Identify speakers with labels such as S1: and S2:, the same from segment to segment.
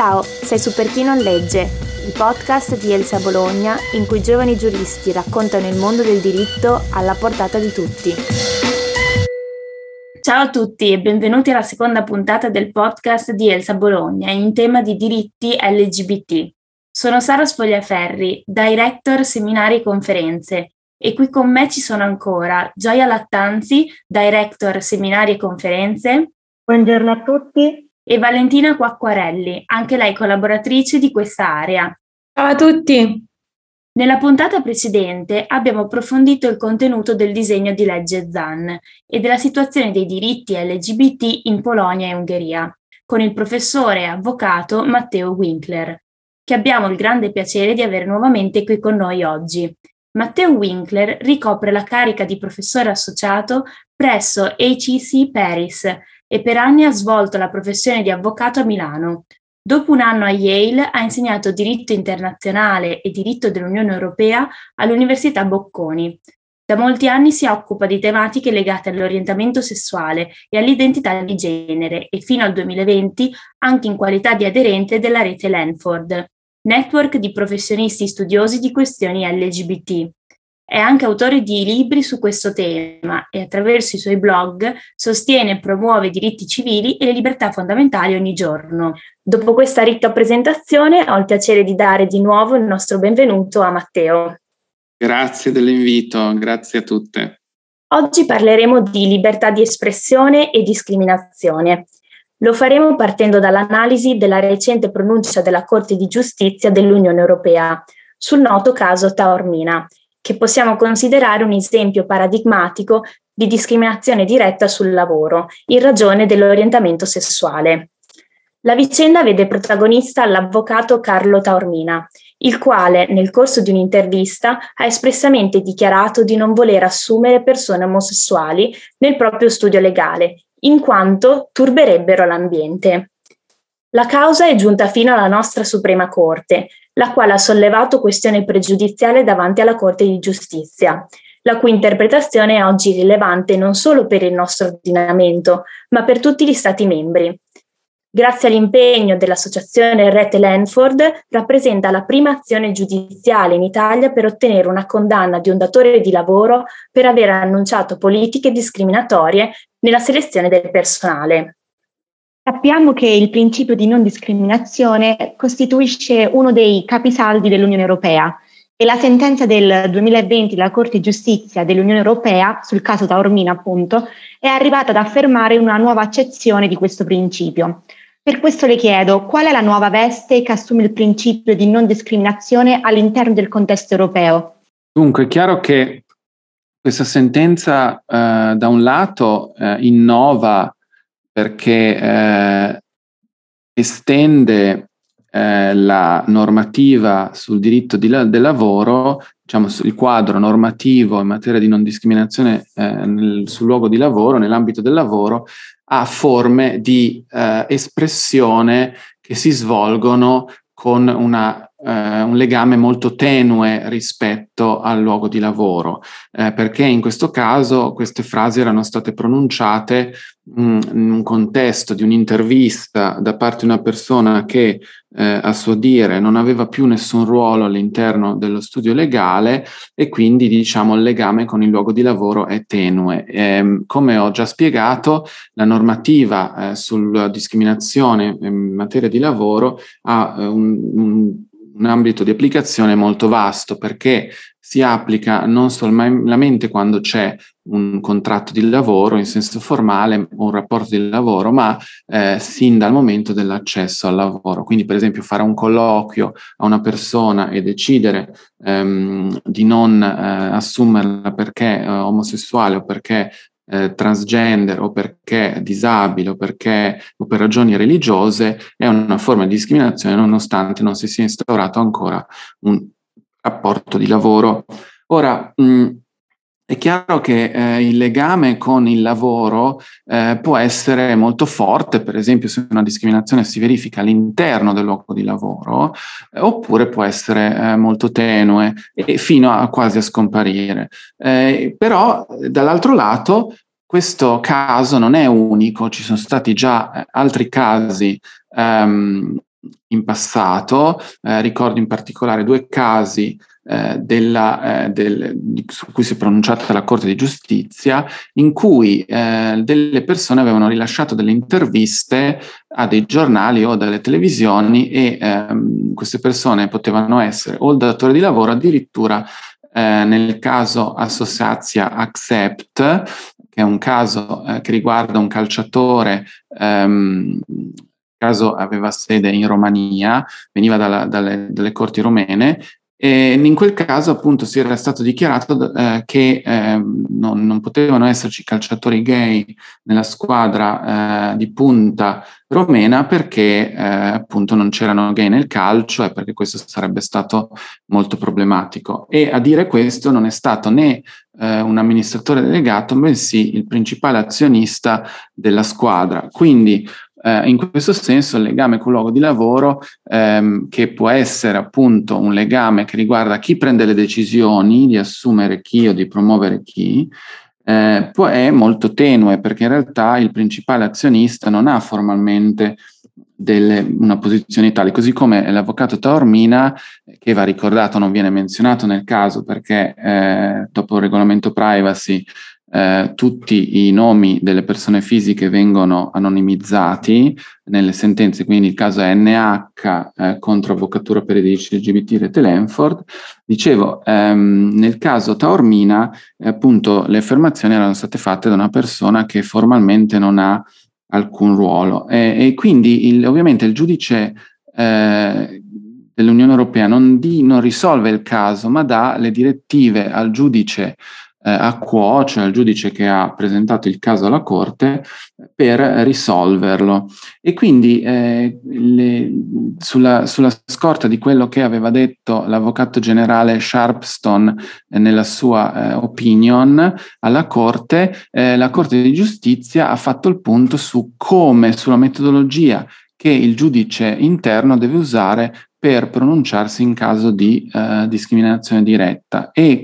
S1: Ciao, sei su Per chi non legge, il podcast di Elsa Bologna in cui giovani giuristi raccontano il mondo del diritto alla portata di tutti. Ciao a tutti e benvenuti alla seconda puntata del podcast di Elsa Bologna in tema di diritti LGBT. Sono Sara Sfogliaferri, Director Seminari e Conferenze e qui con me ci sono ancora Gioia Lattanzi, Director Seminari e Conferenze.
S2: Buongiorno a tutti
S1: e Valentina Quacquarelli, anche lei collaboratrice di questa area.
S3: Ciao a tutti!
S1: Nella puntata precedente abbiamo approfondito il contenuto del disegno di legge ZAN e della situazione dei diritti LGBT in Polonia e Ungheria, con il professore e avvocato Matteo Winkler, che abbiamo il grande piacere di avere nuovamente qui con noi oggi. Matteo Winkler ricopre la carica di professore associato presso HEC Paris e per anni ha svolto la professione di avvocato a Milano. Dopo un anno a Yale ha insegnato diritto internazionale e diritto dell'Unione Europea all'Università Bocconi. Da molti anni si occupa di tematiche legate all'orientamento sessuale e all'identità di genere e fino al 2020 anche in qualità di aderente della rete Lanford, network di professionisti studiosi di questioni LGBT. È anche autore di libri su questo tema e attraverso i suoi blog sostiene e promuove i diritti civili e le libertà fondamentali ogni giorno. Dopo questa ricca presentazione ho il piacere di dare di nuovo il nostro benvenuto a Matteo.
S4: Grazie dell'invito, grazie a tutte.
S1: Oggi parleremo di libertà di espressione e discriminazione. Lo faremo partendo dall'analisi della recente pronuncia della Corte di giustizia dell'Unione Europea sul noto caso Taormina, che possiamo considerare un esempio paradigmatico di discriminazione diretta sul lavoro in ragione dell'orientamento sessuale. La vicenda vede protagonista l'avvocato Carlo Taormina, il quale nel corso di un'intervista ha espressamente dichiarato di non voler assumere persone omosessuali nel proprio studio legale, in quanto turberebbero l'ambiente. La causa è giunta fino alla nostra Suprema Corte, la quale ha sollevato questione pregiudiziale davanti alla Corte di Giustizia, la cui interpretazione è oggi rilevante non solo per il nostro ordinamento, ma per tutti gli Stati membri. Grazie all'impegno dell'associazione Rete Lanford, rappresenta la prima azione giudiziale in Italia per ottenere una condanna di un datore di lavoro per aver annunciato politiche discriminatorie nella selezione del personale.
S2: Sappiamo che il principio di non discriminazione costituisce uno dei capisaldi dell'Unione Europea e la sentenza del 2020 della Corte di Giustizia dell'Unione Europea sul caso Taormina, appunto, è arrivata ad affermare una nuova accezione di questo principio. Per questo le chiedo qual è la nuova veste che assume il principio di non discriminazione all'interno del contesto europeo?
S4: Dunque, è chiaro che questa sentenza eh, da un lato eh, innova perché eh, estende eh, la normativa sul diritto di del lavoro, diciamo il quadro normativo in materia di non discriminazione eh, nel, sul luogo di lavoro, nell'ambito del lavoro, a forme di eh, espressione che si svolgono con una eh, un legame molto tenue rispetto al luogo di lavoro, eh, perché in questo caso queste frasi erano state pronunciate un contesto di un'intervista da parte di una persona che eh, a suo dire non aveva più nessun ruolo all'interno dello studio legale e quindi diciamo il legame con il luogo di lavoro è tenue. Eh, come ho già spiegato, la normativa eh, sulla discriminazione in materia di lavoro ha eh, un, un un ambito di applicazione molto vasto perché si applica non solamente quando c'è un contratto di lavoro in senso formale un rapporto di lavoro, ma eh, sin dal momento dell'accesso al lavoro. Quindi, per esempio, fare un colloquio a una persona e decidere ehm, di non eh, assumerla perché eh, omosessuale o perché eh, transgender o perché disabile o perché o per ragioni religiose è una forma di discriminazione nonostante non si sia instaurato ancora un rapporto di lavoro. Ora, mh, è chiaro che eh, il legame con il lavoro eh, può essere molto forte, per esempio se una discriminazione si verifica all'interno del luogo di lavoro, eh, oppure può essere eh, molto tenue e fino a quasi a scomparire. Eh, però dall'altro lato questo caso non è unico, ci sono stati già eh, altri casi um, in passato, eh, ricordo in particolare due casi eh, della, eh, del, su cui si è pronunciata la Corte di Giustizia, in cui eh, delle persone avevano rilasciato delle interviste a dei giornali o delle televisioni e ehm, queste persone potevano essere o il datore di lavoro, addirittura eh, nel caso Associazia Accept, che è un caso eh, che riguarda un calciatore ehm, caso aveva sede in Romania, veniva dalla, dalle, dalle, corti romene, e in quel caso appunto si era stato dichiarato eh, che eh, non, non, potevano esserci calciatori gay nella squadra eh, di punta romena perché eh, appunto non c'erano gay nel calcio e perché questo sarebbe stato molto problematico. E a dire questo non è stato né eh, un amministratore delegato, bensì il principale azionista della squadra. Quindi eh, in questo senso il legame col luogo di lavoro, ehm, che può essere appunto un legame che riguarda chi prende le decisioni di assumere chi o di promuovere chi, eh, è molto tenue perché in realtà il principale azionista non ha formalmente delle, una posizione tale, così come l'avvocato Taormina, che va ricordato, non viene menzionato nel caso perché eh, dopo il regolamento privacy eh, tutti i nomi delle persone fisiche vengono anonimizzati nelle sentenze, quindi il caso è NH eh, contro Avvocatura per i diritti LGBT Rete Lenford. Dicevo, ehm, nel caso Taormina, eh, appunto, le affermazioni erano state fatte da una persona che formalmente non ha alcun ruolo e, e quindi il, ovviamente il giudice eh, dell'Unione Europea non, di, non risolve il caso, ma dà le direttive al giudice eh, a quo, cioè al giudice che ha presentato il caso alla Corte, per risolverlo. E quindi eh, le, sulla, sulla, scorta di quello che aveva detto l'avvocato generale Sharpstone eh, nella sua eh, opinion alla Corte, eh, la Corte di Giustizia ha fatto il punto su come, sulla metodologia che il giudice interno deve usare per pronunciarsi in caso di uh, discriminazione diretta e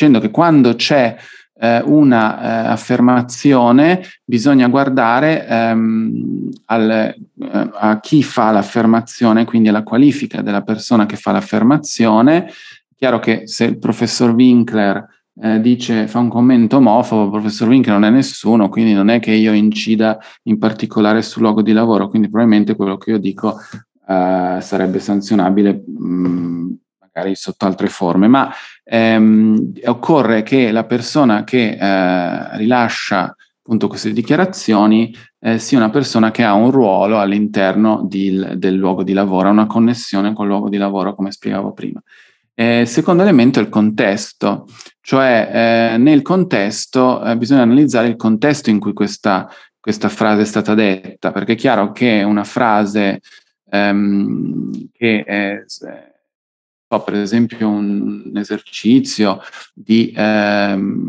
S4: dicendo che quando c'è eh, una eh, affermazione bisogna guardare ehm, al, eh, a chi fa l'affermazione, quindi alla qualifica della persona che fa l'affermazione. Chiaro che se il professor Winkler eh, dice, fa un commento omofobo, il professor Winkler non è nessuno, quindi non è che io incida in particolare sul luogo di lavoro, quindi probabilmente quello che io dico eh, sarebbe sanzionabile mh, magari sotto altre forme, ma ehm, occorre che la persona che eh, rilascia appunto queste dichiarazioni eh, sia una persona che ha un ruolo all'interno di, del luogo di lavoro, ha una connessione col luogo di lavoro, come spiegavo prima. Eh, secondo elemento è il contesto, cioè eh, nel contesto eh, bisogna analizzare il contesto in cui questa, questa, frase è stata detta, perché è chiaro che una frase ehm, che è, per esempio un, un esercizio di, ehm,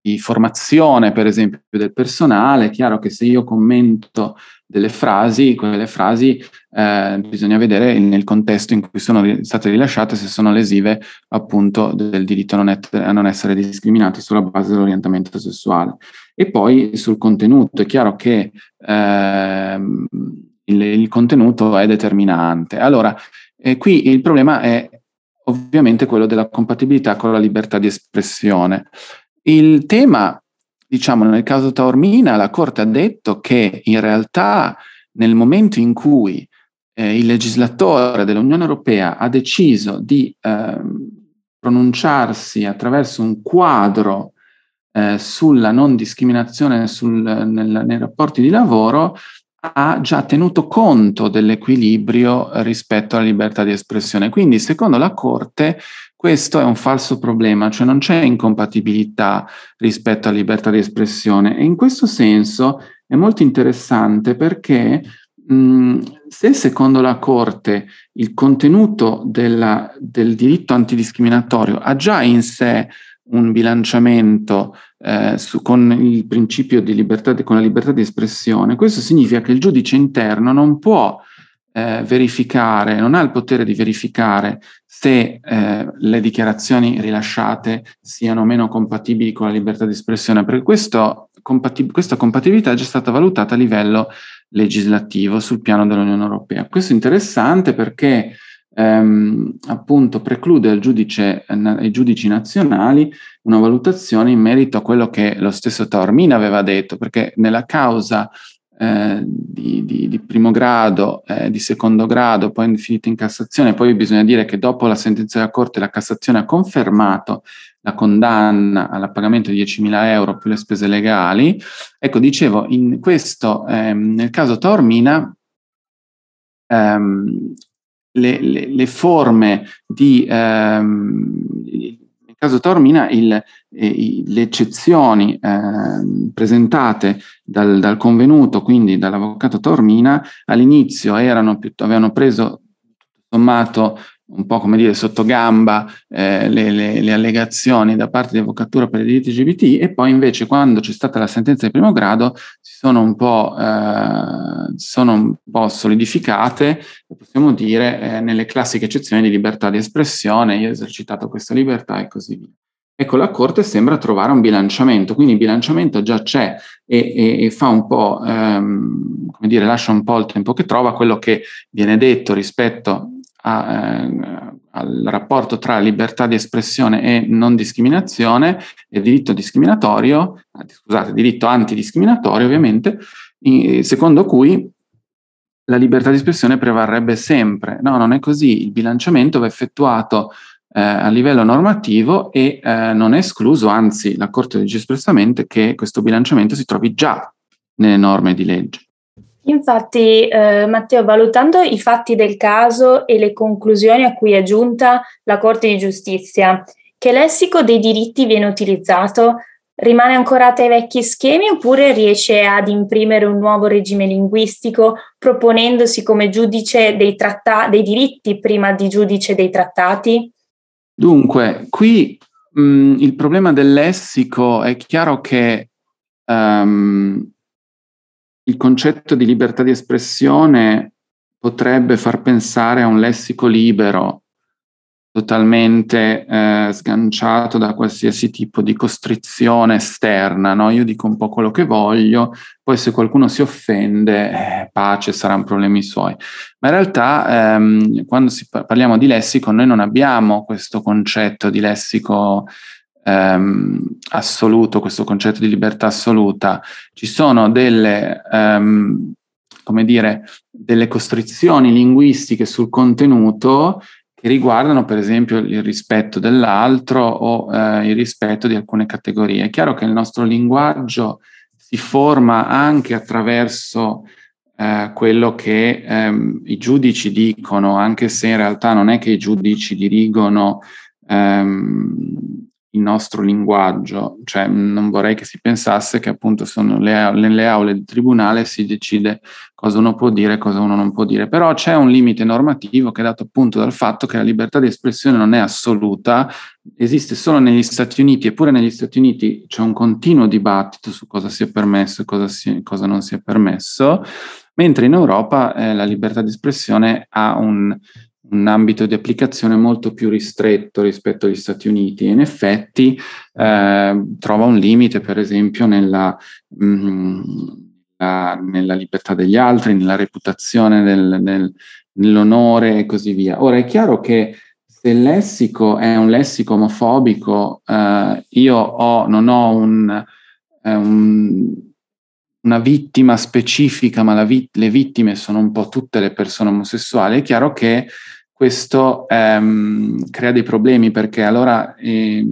S4: di, formazione, per esempio, del personale, è chiaro che se io commento delle frasi, quelle frasi eh, bisogna vedere nel contesto in cui sono state rilasciate se sono lesive appunto del diritto a non, et- a non essere discriminati sulla base dell'orientamento sessuale. E poi sul contenuto, è chiaro che ehm, il, il contenuto è determinante. Allora, e qui il problema è ovviamente quello della compatibilità con la libertà di espressione. Il tema, diciamo, nel caso Taormina, la Corte ha detto che in realtà nel momento in cui eh, il legislatore dell'Unione Europea ha deciso di eh, pronunciarsi attraverso un quadro eh, sulla non discriminazione sul, nel, nei rapporti di lavoro, ha già tenuto conto dell'equilibrio rispetto alla libertà di espressione. Quindi, secondo la Corte, questo è un falso problema, cioè non c'è incompatibilità rispetto alla libertà di espressione. E in questo senso è molto interessante perché mh, se secondo la Corte il contenuto della, del diritto antidiscriminatorio ha già in sé un bilanciamento eh, su, con il principio di libertà, con la libertà di espressione, questo significa che il giudice interno non può eh, verificare, non ha il potere di verificare se eh, le dichiarazioni rilasciate siano meno compatibili con la libertà di espressione, perché questo, compatib- questa compatibilità è già stata valutata a livello legislativo sul piano dell'Unione Europea. Questo è interessante perché ehm, appunto preclude al giudice, ai giudici nazionali una valutazione in merito a quello che lo stesso Taormina aveva detto, perché nella causa eh, di, di, di, primo grado, eh, di secondo grado, poi finita in Cassazione, poi bisogna dire che dopo la sentenza della Corte la Cassazione ha confermato la condanna al pagamento di 10.000 euro più le spese legali. Ecco, dicevo, in questo, ehm, nel caso Taormina, ehm, le, le, le, forme di, ehm, nel caso Taormina, il, eh, le eccezioni eh, presentate dal, dal, convenuto, quindi dall'avvocato Taormina, all'inizio erano, avevano preso sommato un po' come dire sotto gamba eh, le, le, le, allegazioni da parte di Avvocatura per i diritti LGBT e poi invece quando c'è stata la sentenza di primo grado si sono un po', eh, sono un po solidificate, possiamo dire, eh, nelle classiche eccezioni di libertà di espressione, io ho esercitato questa libertà e così via. Ecco, la Corte sembra trovare un bilanciamento, quindi il bilanciamento già c'è e, e, e fa un po', ehm, come dire, lascia un po' il tempo che trova quello che viene detto rispetto a, eh, al rapporto tra libertà di espressione e non discriminazione e diritto discriminatorio, scusate, diritto antidiscriminatorio ovviamente, secondo cui la libertà di espressione prevarrebbe sempre. No, non è così. Il bilanciamento va effettuato eh, a livello normativo e eh, non è escluso, anzi la Corte dice espressamente che questo bilanciamento si trovi già nelle norme di legge.
S1: Infatti, eh, Matteo, valutando i fatti del caso e le conclusioni a cui è giunta la Corte di Giustizia, che lessico dei diritti viene utilizzato? Rimane ancorata ai vecchi schemi oppure riesce ad imprimere un nuovo regime linguistico proponendosi come giudice dei, tratta- dei diritti prima di giudice dei trattati?
S4: Dunque, qui mh, il problema del lessico è chiaro che um, il concetto di libertà di espressione potrebbe far pensare a un lessico libero, totalmente eh, sganciato da qualsiasi tipo di costrizione esterna, no? Io dico un po' quello che voglio, poi se qualcuno si offende, eh, pace, saranno problemi suoi. Ma in realtà ehm, quando parliamo di lessico noi non abbiamo questo concetto di lessico ehm, assoluto, questo concetto di libertà assoluta, ci sono delle, ehm, come dire, delle costrizioni linguistiche sul contenuto che riguardano per esempio il rispetto dell'altro o eh, il rispetto di alcune categorie. È chiaro che il nostro linguaggio si forma anche attraverso eh, quello che ehm, i giudici dicono, anche se in realtà non è che i giudici dirigono ehm, il nostro linguaggio, cioè non vorrei che si pensasse che appunto sono le, nelle aule di tribunale si decide cosa uno può dire e cosa uno non può dire, però c'è un limite normativo che è dato appunto dal fatto che la libertà di espressione non è assoluta, esiste solo negli Stati Uniti, eppure negli Stati Uniti c'è un continuo dibattito su cosa sia permesso e cosa, sia, cosa non sia permesso, mentre in Europa eh, la libertà di espressione ha un un ambito di applicazione molto più ristretto rispetto agli Stati Uniti. In effetti eh, trova un limite, per esempio, nella, mh, mm, la, nella, libertà degli altri, nella reputazione, del, nel, nell'onore e così via. Ora è chiaro che se il lessico è un lessico omofobico, eh, io ho, non ho un, eh, un una vittima specifica, ma vi- le vittime sono un po' tutte le persone omosessuali, è chiaro che questo ehm, crea dei problemi perché allora eh,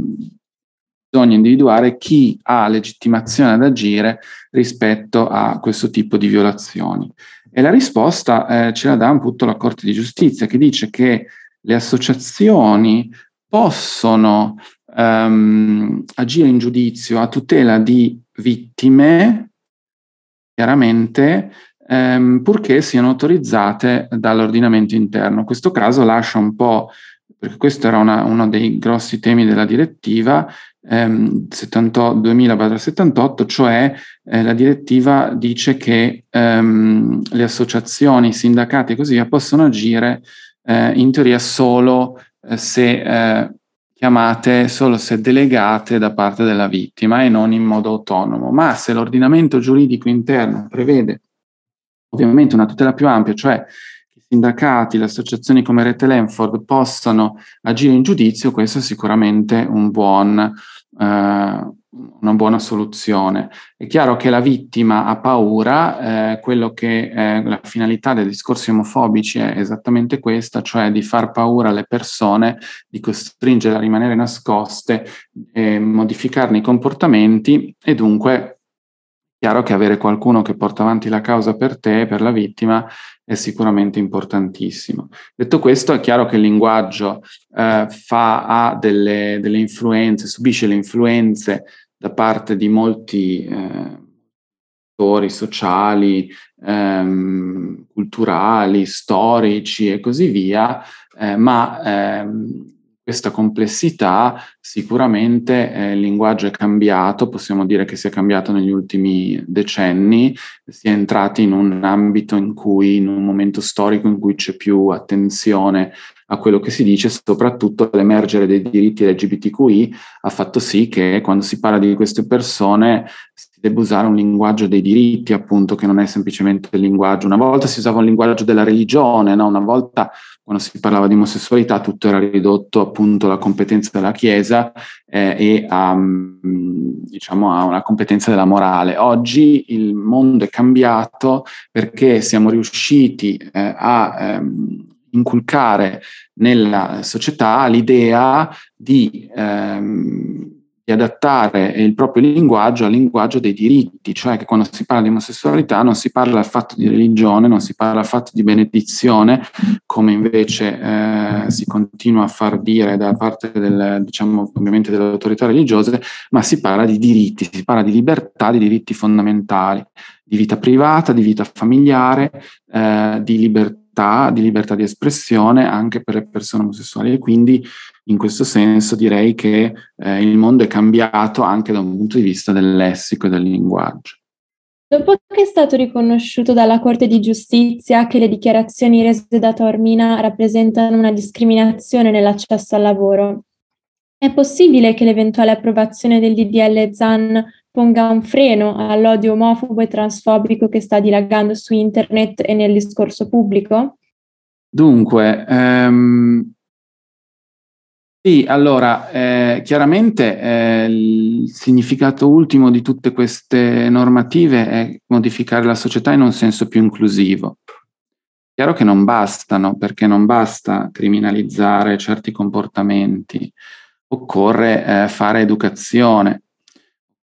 S4: bisogna individuare chi ha legittimazione ad agire rispetto a questo tipo di violazioni. E la risposta eh, ce la dà appunto la Corte di Giustizia che dice che le associazioni possono ehm, agire in giudizio a tutela di vittime, chiaramente, ehm, purché siano autorizzate dall'ordinamento interno. In questo caso lascia un po', perché questo era una, uno dei grossi temi della direttiva ehm, 2000-78, cioè eh, la direttiva dice che ehm, le associazioni, i sindacati e così via possono agire eh, in teoria solo eh, se eh, chiamate solo se delegate da parte della vittima e non in modo autonomo. Ma se l'ordinamento giuridico interno prevede ovviamente una tutela più ampia, cioè i sindacati, le associazioni come Rete Lenford possano agire in giudizio, questo è sicuramente un buon, eh, una buona soluzione. È chiaro che la vittima ha paura, eh, quello che eh, la finalità dei discorsi omofobici è esattamente questa, cioè di far paura alle persone, di costringerle a rimanere nascoste, modificarne i comportamenti e dunque chiaro che avere qualcuno che porta avanti la causa per te, per la vittima, è sicuramente importantissimo. Detto questo, è chiaro che il linguaggio eh, fa, ha delle, delle, influenze, subisce le influenze da parte di molti eh, attori sociali, ehm, culturali, storici e così via, eh, ma ehm, questa complessità sicuramente eh, il linguaggio è cambiato, possiamo dire che si è cambiato negli ultimi decenni, si è entrati in un ambito in cui, in un momento storico in cui c'è più attenzione a quello che si dice, soprattutto l'emergere dei diritti LGBTQI ha fatto sì che quando si parla di queste persone si debba usare un linguaggio dei diritti, appunto, che non è semplicemente il linguaggio. Una volta si usava un linguaggio della religione, no? una volta quando si parlava di omosessualità tutto era ridotto appunto alla competenza della Chiesa eh, e a, diciamo, a una competenza della morale. Oggi il mondo è cambiato perché siamo riusciti eh, a ehm, inculcare nella società l'idea di ehm, di adattare il proprio linguaggio al linguaggio dei diritti, cioè che quando si parla di omosessualità non si parla affatto di religione, non si parla affatto di benedizione, come invece eh, si continua a far dire da parte del, diciamo, ovviamente delle autorità religiose, ma si parla di diritti, si parla di libertà, di diritti fondamentali, di vita privata, di vita familiare, eh, di libertà di libertà di espressione anche per le persone omosessuali e quindi in questo senso direi che eh, il mondo è cambiato anche da un punto di vista del lessico e del linguaggio.
S3: Dopo che è stato riconosciuto dalla Corte di Giustizia che le dichiarazioni rese da Taormina rappresentano una discriminazione nell'accesso al lavoro, è possibile che l'eventuale approvazione del DDL ZAN ponga un freno all'odio omofobo e transfobico che sta dilagando su internet e nel discorso pubblico?
S4: Dunque, ehm, sì, allora, eh, chiaramente eh, il significato ultimo di tutte queste normative è modificare la società in un senso più inclusivo. Chiaro che non bastano, perché non basta criminalizzare certi comportamenti, occorre eh, fare educazione,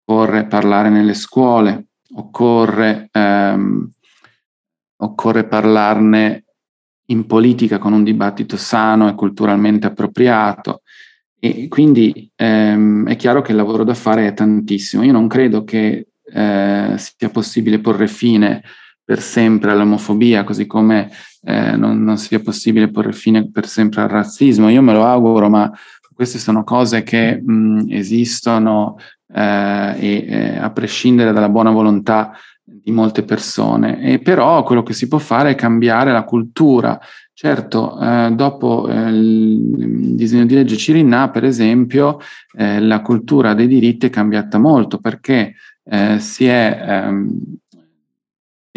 S4: occorre parlare nelle scuole, occorre, ehm, occorre parlarne in politica con un dibattito sano e culturalmente appropriato. E quindi ehm, è chiaro che il lavoro da fare è tantissimo. Io non credo che eh, sia possibile porre fine per sempre all'omofobia, così come eh, non, non, sia possibile porre fine per sempre al razzismo. Io me lo auguro, ma queste sono cose che mh, esistono eh, e eh, a prescindere dalla buona volontà di molte persone. E però quello che si può fare è cambiare la cultura. Certo, eh, dopo eh, il disegno di legge Cirinà, per esempio, eh, la cultura dei diritti è cambiata molto perché eh, si è ehm,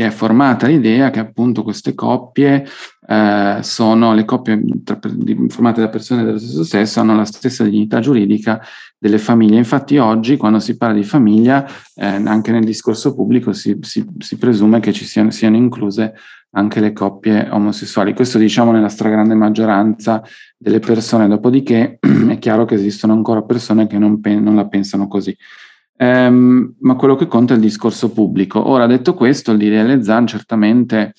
S4: è formata l'idea che appunto queste coppie eh, sono le coppie tra, formate da persone dello stesso sesso hanno la stessa dignità giuridica delle famiglie. Infatti oggi quando si parla di famiglia, eh, anche nel discorso pubblico si, si, si presume che ci siano, siano, incluse anche le coppie omosessuali. Questo diciamo nella stragrande maggioranza delle persone, dopodiché è chiaro che esistono ancora persone che non, pe- non la pensano così. Um, ma quello che conta è il discorso pubblico. Ora, detto questo, il DDL ZAN certamente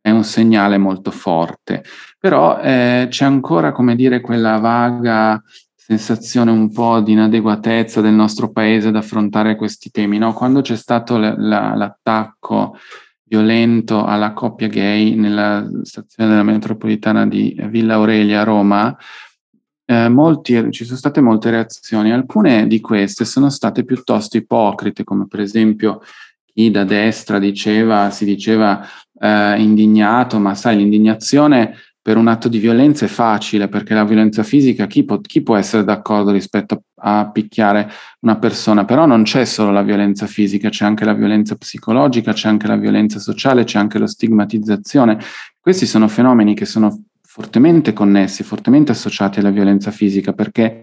S4: è un segnale molto forte, però eh, c'è ancora, come dire, quella vaga sensazione un po' di inadeguatezza del nostro paese ad affrontare questi temi. No? Quando c'è stato la, la, l'attacco violento alla coppia gay nella stazione della metropolitana di Villa Aurelia a Roma, eh, molti, ci sono state molte reazioni, alcune di queste sono state piuttosto ipocrite, come per esempio chi da destra diceva, si diceva eh, indignato, ma sai, l'indignazione per un atto di violenza è facile, perché la violenza fisica, chi può, chi può essere d'accordo rispetto a picchiare una persona? Però non c'è solo la violenza fisica, c'è anche la violenza psicologica, c'è anche la violenza sociale, c'è anche la stigmatizzazione. Questi sono fenomeni che sono fortemente connessi, fortemente associati alla violenza fisica, perché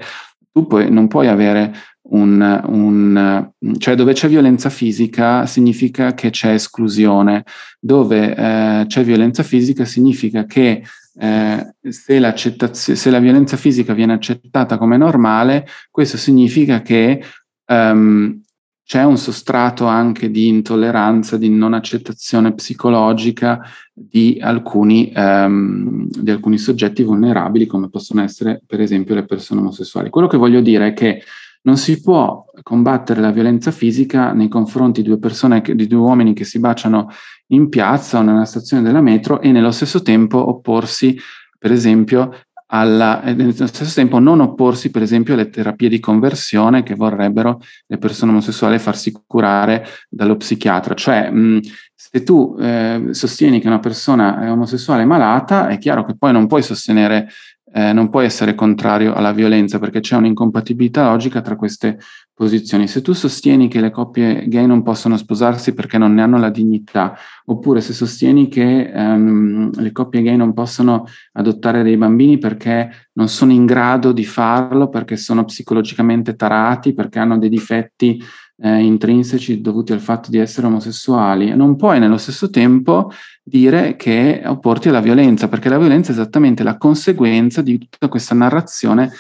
S4: tu puoi, non puoi avere un, un, cioè dove c'è violenza fisica significa che c'è esclusione, dove eh, c'è violenza fisica significa che eh, se, se, la violenza fisica viene accettata come normale, questo significa che um, c'è un sostrato anche di intolleranza, di non accettazione psicologica di alcuni, um, di alcuni soggetti vulnerabili, come possono essere per esempio le persone omosessuali. Quello che voglio dire è che non si può combattere la violenza fisica nei confronti di due persone, di due uomini che si baciano in piazza o nella stazione della metro e nello stesso tempo opporsi, per esempio, alla, nello stesso tempo non opporsi, per esempio, alle terapie di conversione che vorrebbero le persone omosessuali farsi curare dallo psichiatra. Cioè, mh, se tu eh, sostieni che una persona è omosessuale malata, è chiaro che poi non puoi sostenere eh, non puoi essere contrario alla violenza perché c'è un'incompatibilità logica tra queste posizioni. Se tu sostieni che le coppie gay non possono sposarsi perché non ne hanno la dignità, oppure se sostieni che ehm, le coppie gay non possono adottare dei bambini perché non sono in grado di farlo, perché sono psicologicamente tarati, perché hanno dei difetti eh, intrinseci dovuti al fatto di essere omosessuali, non puoi nello stesso tempo dire che opporti alla violenza, perché la violenza è esattamente la conseguenza di tutta questa narrazione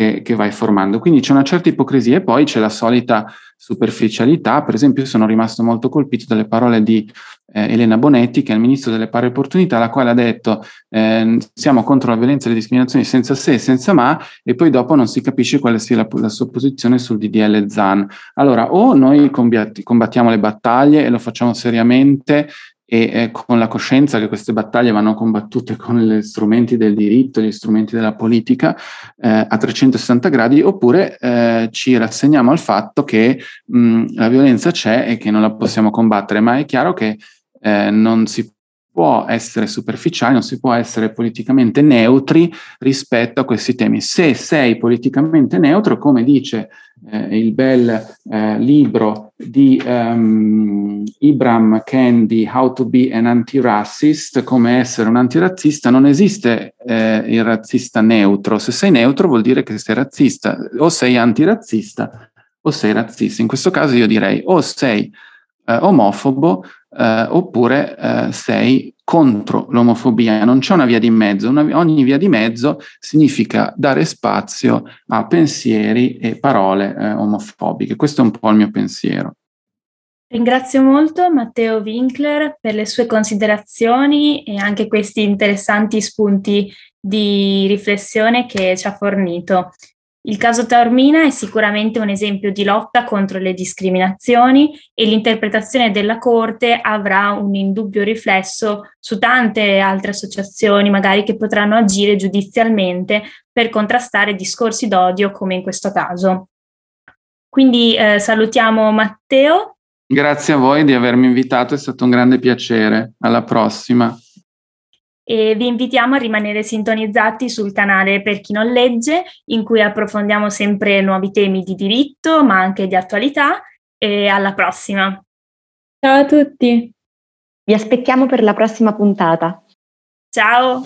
S4: che, che vai formando. Quindi c'è una certa ipocrisia e poi c'è la solita superficialità. Per esempio, sono rimasto molto colpito dalle parole di eh, Elena Bonetti, che è il ministro delle pari opportunità, la quale ha detto eh, siamo contro la violenza e le discriminazioni senza se e senza ma, e poi dopo non si capisce quale sia la, la sua posizione sul DDL ZAN. Allora, o noi combattiamo le battaglie e lo facciamo seriamente e eh, con la coscienza che queste battaglie vanno combattute con gli strumenti del diritto, gli strumenti della politica eh, a 360 gradi, oppure eh, ci rassegniamo al fatto che mh, la violenza c'è e che non la possiamo combattere, ma è chiaro che eh, non si può essere superficiali, non si può essere politicamente neutri rispetto a questi temi. Se sei politicamente neutro, come dice eh, il bel eh, libro di um, Ibram Kendi, How to be an anti-racist, come essere un antirazzista, non esiste eh, il razzista neutro. Se sei neutro vuol dire che sei razzista, o sei antirazzista o sei razzista. In questo caso io direi o sei eh, omofobo eh, oppure eh, sei contro l'omofobia, non c'è una via di mezzo, una, ogni via di mezzo significa dare spazio a pensieri e parole eh, omofobiche, questo è un po' il mio pensiero.
S1: Ringrazio molto Matteo Winkler per le sue considerazioni e anche questi interessanti spunti di riflessione che ci ha fornito. Il caso Taormina è sicuramente un esempio di lotta contro le discriminazioni e l'interpretazione della Corte avrà un indubbio riflesso su tante altre associazioni, magari che potranno agire giudizialmente per contrastare discorsi d'odio come in questo caso. Quindi eh, salutiamo Matteo.
S4: Grazie a voi di avermi invitato, è stato un grande piacere. Alla prossima
S1: e vi invitiamo a rimanere sintonizzati sul canale Per chi non legge, in cui approfondiamo sempre nuovi temi di diritto, ma anche di attualità. E alla prossima.
S3: Ciao a tutti.
S2: Vi aspettiamo per la prossima puntata.
S1: Ciao.